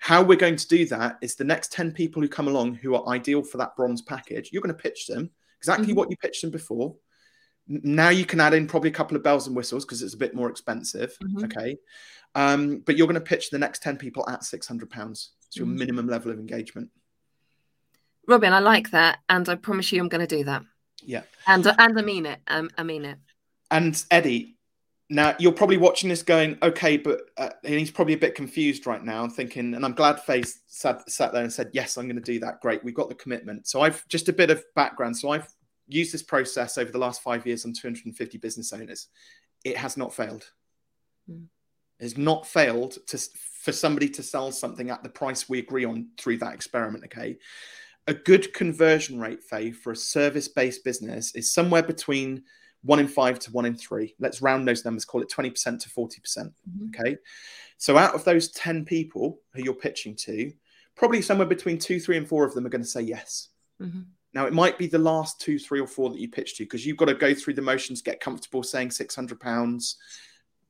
how we're going to do that is the next 10 people who come along who are ideal for that bronze package you're going to pitch them exactly Mhm. what you pitched them before now you can add in probably a couple of bells and whistles because it's a bit more expensive Mhm. okay um, but you're going to pitch the next 10 people at 600 pounds it's your Mhm. minimum level of engagement Robin, I like that, and I promise you, I'm going to do that. Yeah And and I mean it. Um, I mean it. And Eddie, now you're probably watching this going, okay, but uh, and he's probably a bit confused right now and thinking, and I'm glad Faye sat, sat there and said, yes, I'm going to do that. Great, we've got the commitment. So I've just a bit of background. So I've used this process over the last five years on 250 business owners. It has not failed. Mm. It has not failed to for somebody to sell something at the price we agree on through that experiment. Okay. A good conversion rate, Faye, for a service based business is somewhere between one in five to one in three. Let's round those numbers, call it 20% to 40%. Mhm. Okay. So out of those 10 people who you're pitching to, probably somewhere between two, three, and four of them are going to say yes. Mhm. Now, it might be the last two, three, or four that you pitch to because you've got to go through the motions, get comfortable saying £600,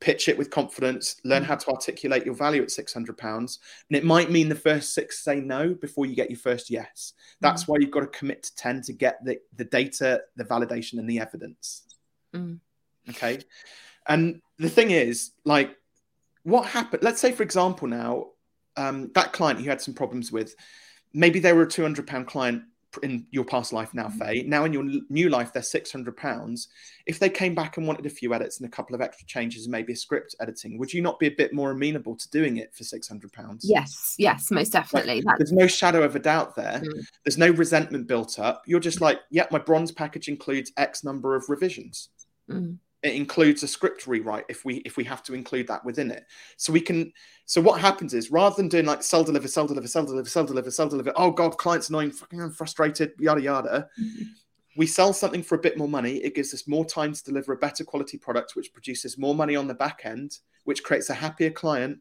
pitch it with confidence, learn Mm. how to articulate your value at £600. And it might mean the first six say no before you get your first yes. That's why you've got to commit to 10 to get the, the data, the validation, and the evidence. Mm. Okay. And the thing is, like, what happened? Let's say, for example, now um, that client you had some problems with, maybe they were a two hundred pound client in your past life now, Mhm. Faye. Now in your new life, they're six hundred pounds. If they came back and wanted a few edits and a couple of extra changes and maybe a script editing, would you not be a bit more amenable to doing it for six hundred pounds? Yes, yes, most definitely. That's There's no shadow of a doubt there. Mm. There's no resentment built up. You're just like, yeah, my bronze package includes X number of revisions mm. It includes a script rewrite if we if we have to include that within it so we can so what happens is rather than doing like sell deliver sell deliver sell deliver sell deliver sell deliver oh god clients annoying fucking I'm frustrated yada yada mm-hmm. we sell something for a bit more money it gives us more time to deliver a better quality product which produces more money on the back end which creates a happier client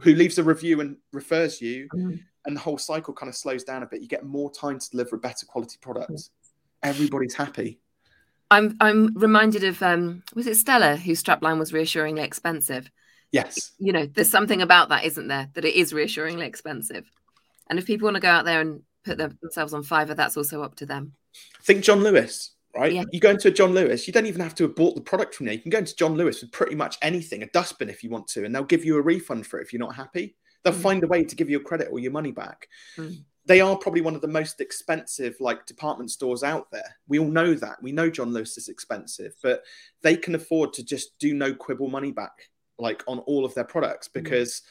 who leaves a review and refers you mm-hmm. and the whole cycle kind of slows down a bit you get more time to deliver a better quality product mm-hmm. everybody's happy I'm I'm reminded of um was it Stella whose strapline was reassuringly expensive? Yes. You know, there's something about that, isn't there? That it is reassuringly expensive. And if people want to go out there and put themselves on Fiverr, that's also up to them. Think John Lewis, right? Yeah. You go into a John Lewis, you don't even have to have bought the product from there. You can go into John Lewis with pretty much anything, a dustbin if you want to, and they'll give you a refund for it if you're not happy. They'll mm. find a way to give you a credit or your money back. Mm they are probably one of the most expensive like department stores out there. We all know that. We know John Lewis is expensive, but they can afford to just do no quibble money back like on all of their products mm. because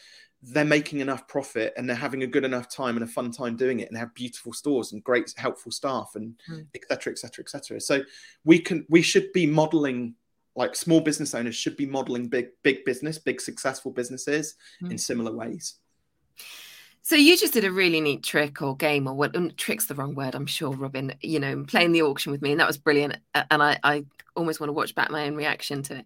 mm. they're making enough profit and they're having a good enough time and a fun time doing it and they have beautiful stores and great helpful staff and etc etc etc so we can we should be modeling like small business owners should be modeling big big business big successful businesses mm. in similar ways so you just did a really neat trick or game or what? Mm, trick's the wrong word, I'm sure, Robin. You know, playing the auction with me, and that was brilliant. And I, I almost want to watch back my own reaction to it.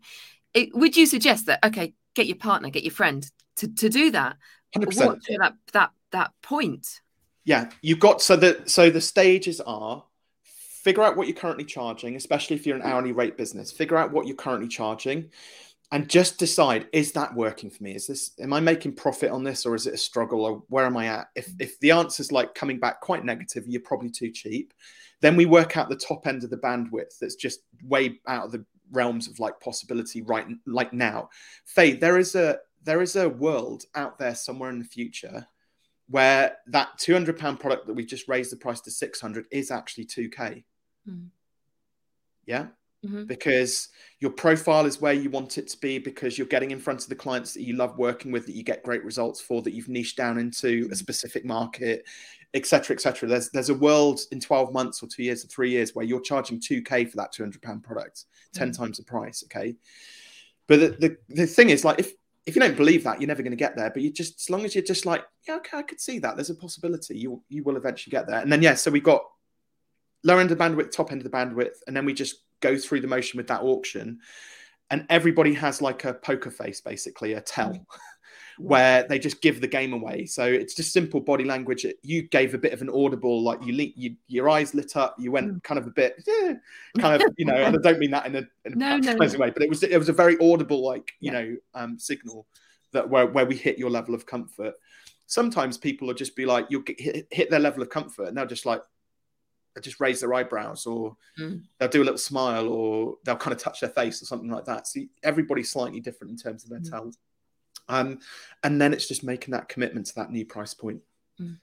it. Would you suggest that? Okay, get your partner, get your friend to, to do that. Hundred percent. That that that point. Yeah, you've got so the so the stages are figure out what you're currently charging, especially if you're an hourly rate business. Figure out what you're currently charging and just decide is that working for me? Is this am i making profit on this or is it a struggle or where am i at? If if the answer is like coming back quite negative you're probably too cheap then we work out the top end of the bandwidth that's just way out of the realms of like possibility right like now. Faye there is a there is a world out there somewhere in the future where that 200 pound product that we just raised the price to 600 is actually 2k mm. yeah Mm-hmm. because your profile is where you want it to be because you're getting in front of the clients that you love working with that you get great results for that you've niched down into a mm-hmm. specific market etc etc there's there's a world in 12 months or two years or three years where you're charging 2k for that 200 pound product 10 mm-hmm. times the price okay but the, the, the thing is like if if you don't believe that you're never going to get there but you just as long as you're just like yeah okay i could see that there's a possibility you you will eventually get there and then yeah so we've got lower end of the bandwidth top end of the bandwidth and then we just go through the motion with that auction and everybody has like a poker face basically a tell mm. where they just give the game away so it's just simple body language you gave a bit of an audible like you, you your eyes lit up you went mm. kind of a bit yeah, kind of you know and i don't mean that in a, in a no, no, no. way but it was it was a very audible like you yeah. know um, signal that where, where we hit your level of comfort sometimes people will just be like you'll get, hit, hit their level of comfort and they'll just like just raise their eyebrows or mm. they'll do a little smile or they'll kind of touch their face or something like that. See, everybody's slightly different in terms of their mm. talent. Um, and then it's just making that commitment to that new price point. Mm.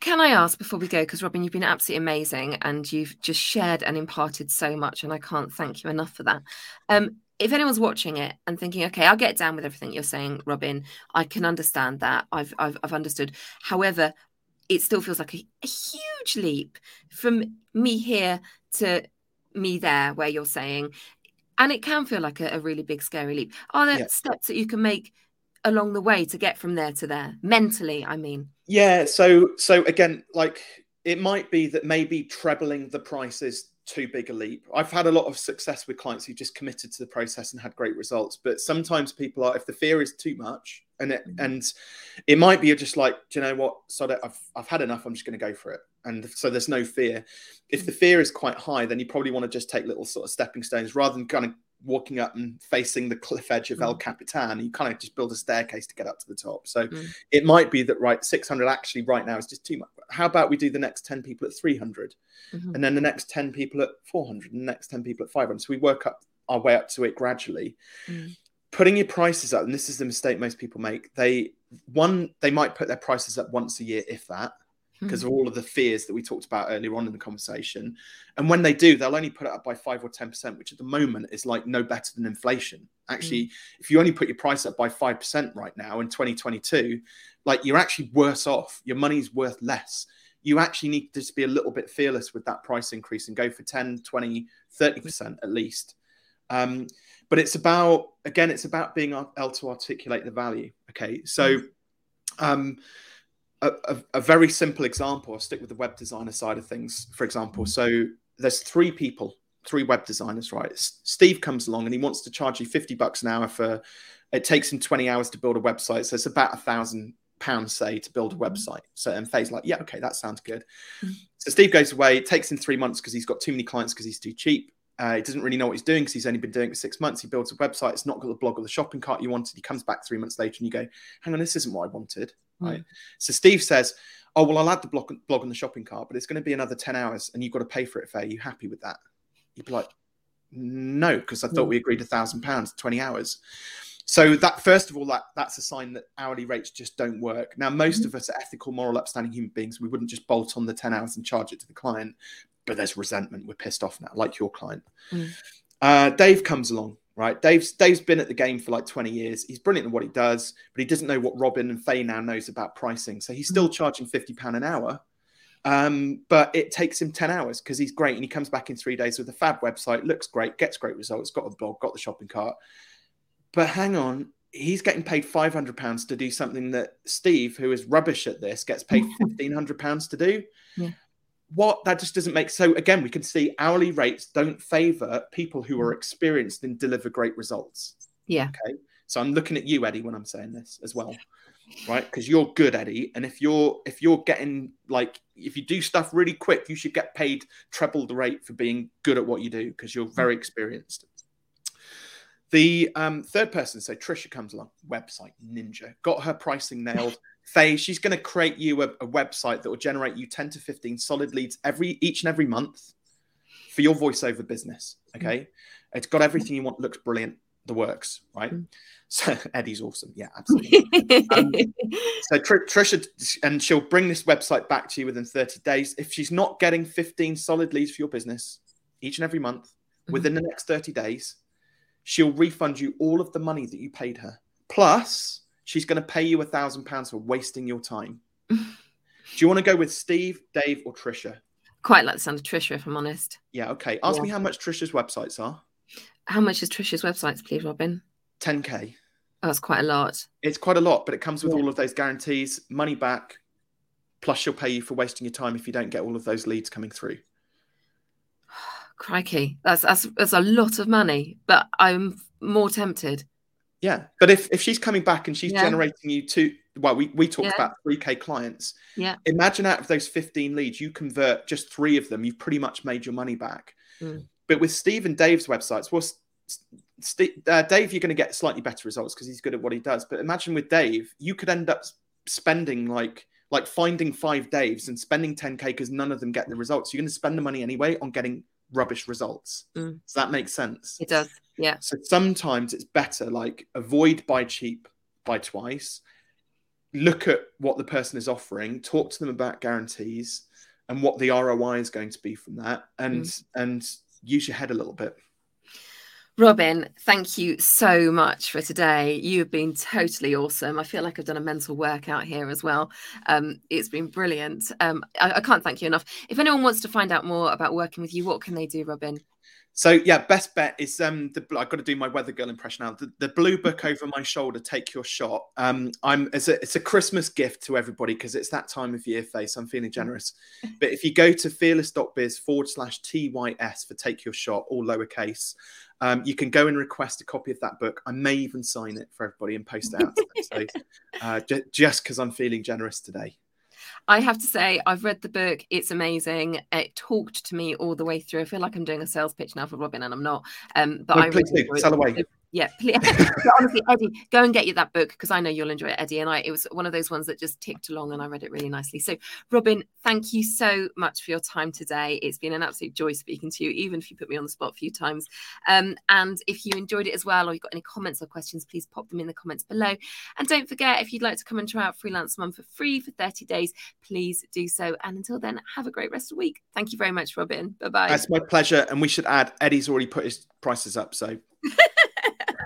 Can I ask before we go, because Robin, you've been absolutely amazing and you've just shared and imparted so much, and I can't thank you enough for that. Um, if anyone's watching it and thinking, okay, I'll get down with everything you're saying, Robin, I can understand that. I've, I've, I've understood. However, it still feels like a, a huge leap from me here to me there, where you're saying, and it can feel like a, a really big, scary leap. Are there yeah. steps that you can make along the way to get from there to there mentally? I mean, yeah. So, so again, like it might be that maybe trebling the price is too big a leap. I've had a lot of success with clients who just committed to the process and had great results. But sometimes people are, if the fear is too much, and it, mm-hmm. and it might be just like, do you know what? So that I've I've had enough. I'm just going to go for it. And so there's no fear. If the fear is quite high, then you probably want to just take little sort of stepping stones rather than kind of walking up and facing the cliff edge of mm. El Capitan. You kind of just build a staircase to get up to the top. So mm. it might be that right 600 actually right now is just too much. How about we do the next 10 people at 300 mm-hmm. and then the next 10 people at 400 and the next 10 people at 500. So we work up our way up to it gradually. Mm. Putting your prices up, and this is the mistake most people make. They one they might put their prices up once a year, if that because of hmm. all of the fears that we talked about earlier on in the conversation. And when they do, they'll only put it up by five or 10%, which at the moment is like no better than inflation. Actually, mm. if you only put your price up by 5% right now in 2022, like you're actually worse off. Your money's worth less. You actually need to just be a little bit fearless with that price increase and go for 10, 20, 30% at least. Um, but it's about again, it's about being able to articulate the value. Okay, so mm. um, a, a, a, very simple example. I'll stick with the web designer side of things, for example. Mm. So there's three people, three web designers, right? Steve comes along and he wants to charge you 50 bucks an hour for. It takes him 20 hours to build a website, so it's about a thousand pounds, say, to build a mm. website. So and Faye's like, yeah, okay, that sounds good. So Steve goes away. It takes him three months because he's got too many clients because he's too cheap. Uh, he doesn't really know what he's doing because he's only been doing it for six months. He builds a website. It's not got the blog or the shopping cart you wanted. He comes back three months later and you go, hang on, this isn't what I wanted. Mm. Right. So Steve says, oh, well, I'll add the blog, blog on the shopping cart, but it's going to be another 10 hours and you've got to pay for it, Faye. Are you happy with that? You'd be like, no, because I thought mm. we agreed a thousand pounds, 20 hours. So that first of all, that that's a sign that hourly rates just don't work. Now, most mm-hmm. of us are ethical, moral, upstanding human beings. We wouldn't just bolt on the 10 hours and charge it to the client, but there's resentment. We're pissed off now, like your client. Mm. Uh, Dave comes along, right? Dave's Dave's been at the game for like 20 years. He's brilliant at what he does, but he doesn't know what Robin and Faye now knows about pricing. So he's still mm. charging 50 pound an hour. Um, but it takes him 10 hours because he's great and he comes back in three days with a fab website, looks great, gets great results, got a blog, got the shopping cart. But hang on, he's getting paid five hundred pounds to do something that Steve, who is rubbish at this, gets paid fifteen hundred pounds to do. Yeah. What that just doesn't make so again we can see hourly rates don't favor people who are experienced and deliver great results. Yeah. Okay. So I'm looking at you, Eddie, when I'm saying this as well. Right, because you're good, Eddie, and if you're if you're getting like if you do stuff really quick, you should get paid treble the rate for being good at what you do because you're very mm. experienced. The um, third person, so Trisha comes along, website ninja, got her pricing nailed. Faye, she's going to create you a, a, website that will generate you 10 to 15 solid leads every each and every month for your voiceover business. Okay. Mm. It's got everything you want, looks brilliant, the works, right? Mm. So Eddie's awesome. Yeah, absolutely. um, so Tr- Trisha, and she'll bring this website back to you within 30 days. If she's not getting 15 solid leads for your business each and every month mm. within the next 30 days, she'll refund you all of the money that you paid her. Plus, she's going to pay you a thousand pounds for wasting your time. Do you want to go with Steve, Dave, or Trisha? Quite like the sound of Trisha, if I'm honest. Yeah, okay. Ask yeah. me how much Trisha's websites are. How much is Trisha's websites, please, Robin? 10k. Oh, that's quite a lot. It's quite a lot, but it comes with yeah. all of those guarantees, money back, plus she'll pay you for wasting your time if you don't get all of those leads coming through. Crikey, that's, that's that's a lot of money, but I'm more tempted. Yeah, but if if she's coming back and she's yeah. generating you two, well, we we talked yeah. about three k clients. Yeah. Imagine out of those fifteen leads, you convert just three of them, you've pretty much made your money back. Mm. But with Steve and Dave's websites, well, Steve, uh, Dave, you're going to get slightly better results because he's good at what he does. But imagine with Dave, you could end up spending like like finding five Daves and spending 10k because none of them get the results. You're going to spend the money anyway on getting rubbish results. Mm. Does that make sense? It does. Yeah. So sometimes it's better like avoid buy cheap, buy twice. Look at what the person is offering, talk to them about guarantees and what the ROI is going to be from that and mm. and use your head a little bit. Robin, thank you so much for today. You have been totally awesome. I feel like I've done a mental workout here as well. Um, it's been brilliant. Um, I, I can't thank you enough. If anyone wants to find out more about working with you, what can they do, Robin? So yeah, best bet is um the I've got to do my weather girl impression now. The, the blue book over my shoulder, take your shot. Um, I'm it's a it's a Christmas gift to everybody because it's that time of year face. I'm feeling generous. But if you go to fearless.biz forward slash TYS for take your shot, all lowercase, um, you can go and request a copy of that book. I may even sign it for everybody and post it out. so uh, j- just because I'm feeling generous today. I have to say, I've read the book. It's amazing. It talked to me all the way through. I feel like I'm doing a sales pitch now for Robin, and I'm not. Um, but no, I please really do. Sell away yeah please, honestly eddie go and get you that book because i know you'll enjoy it eddie and i it was one of those ones that just ticked along and i read it really nicely. So robin thank you so much for your time today. It's been an absolute joy speaking to you even if you put me on the spot a few times. Um, and if you enjoyed it as well or you've got any comments or questions please pop them in the comments below. And don't forget if you'd like to come and try out freelance mum for free for 30 days please do so. And until then have a great rest of the week. Thank you very much robin. Bye bye that's my pleasure and we should add eddie's already put his prices up so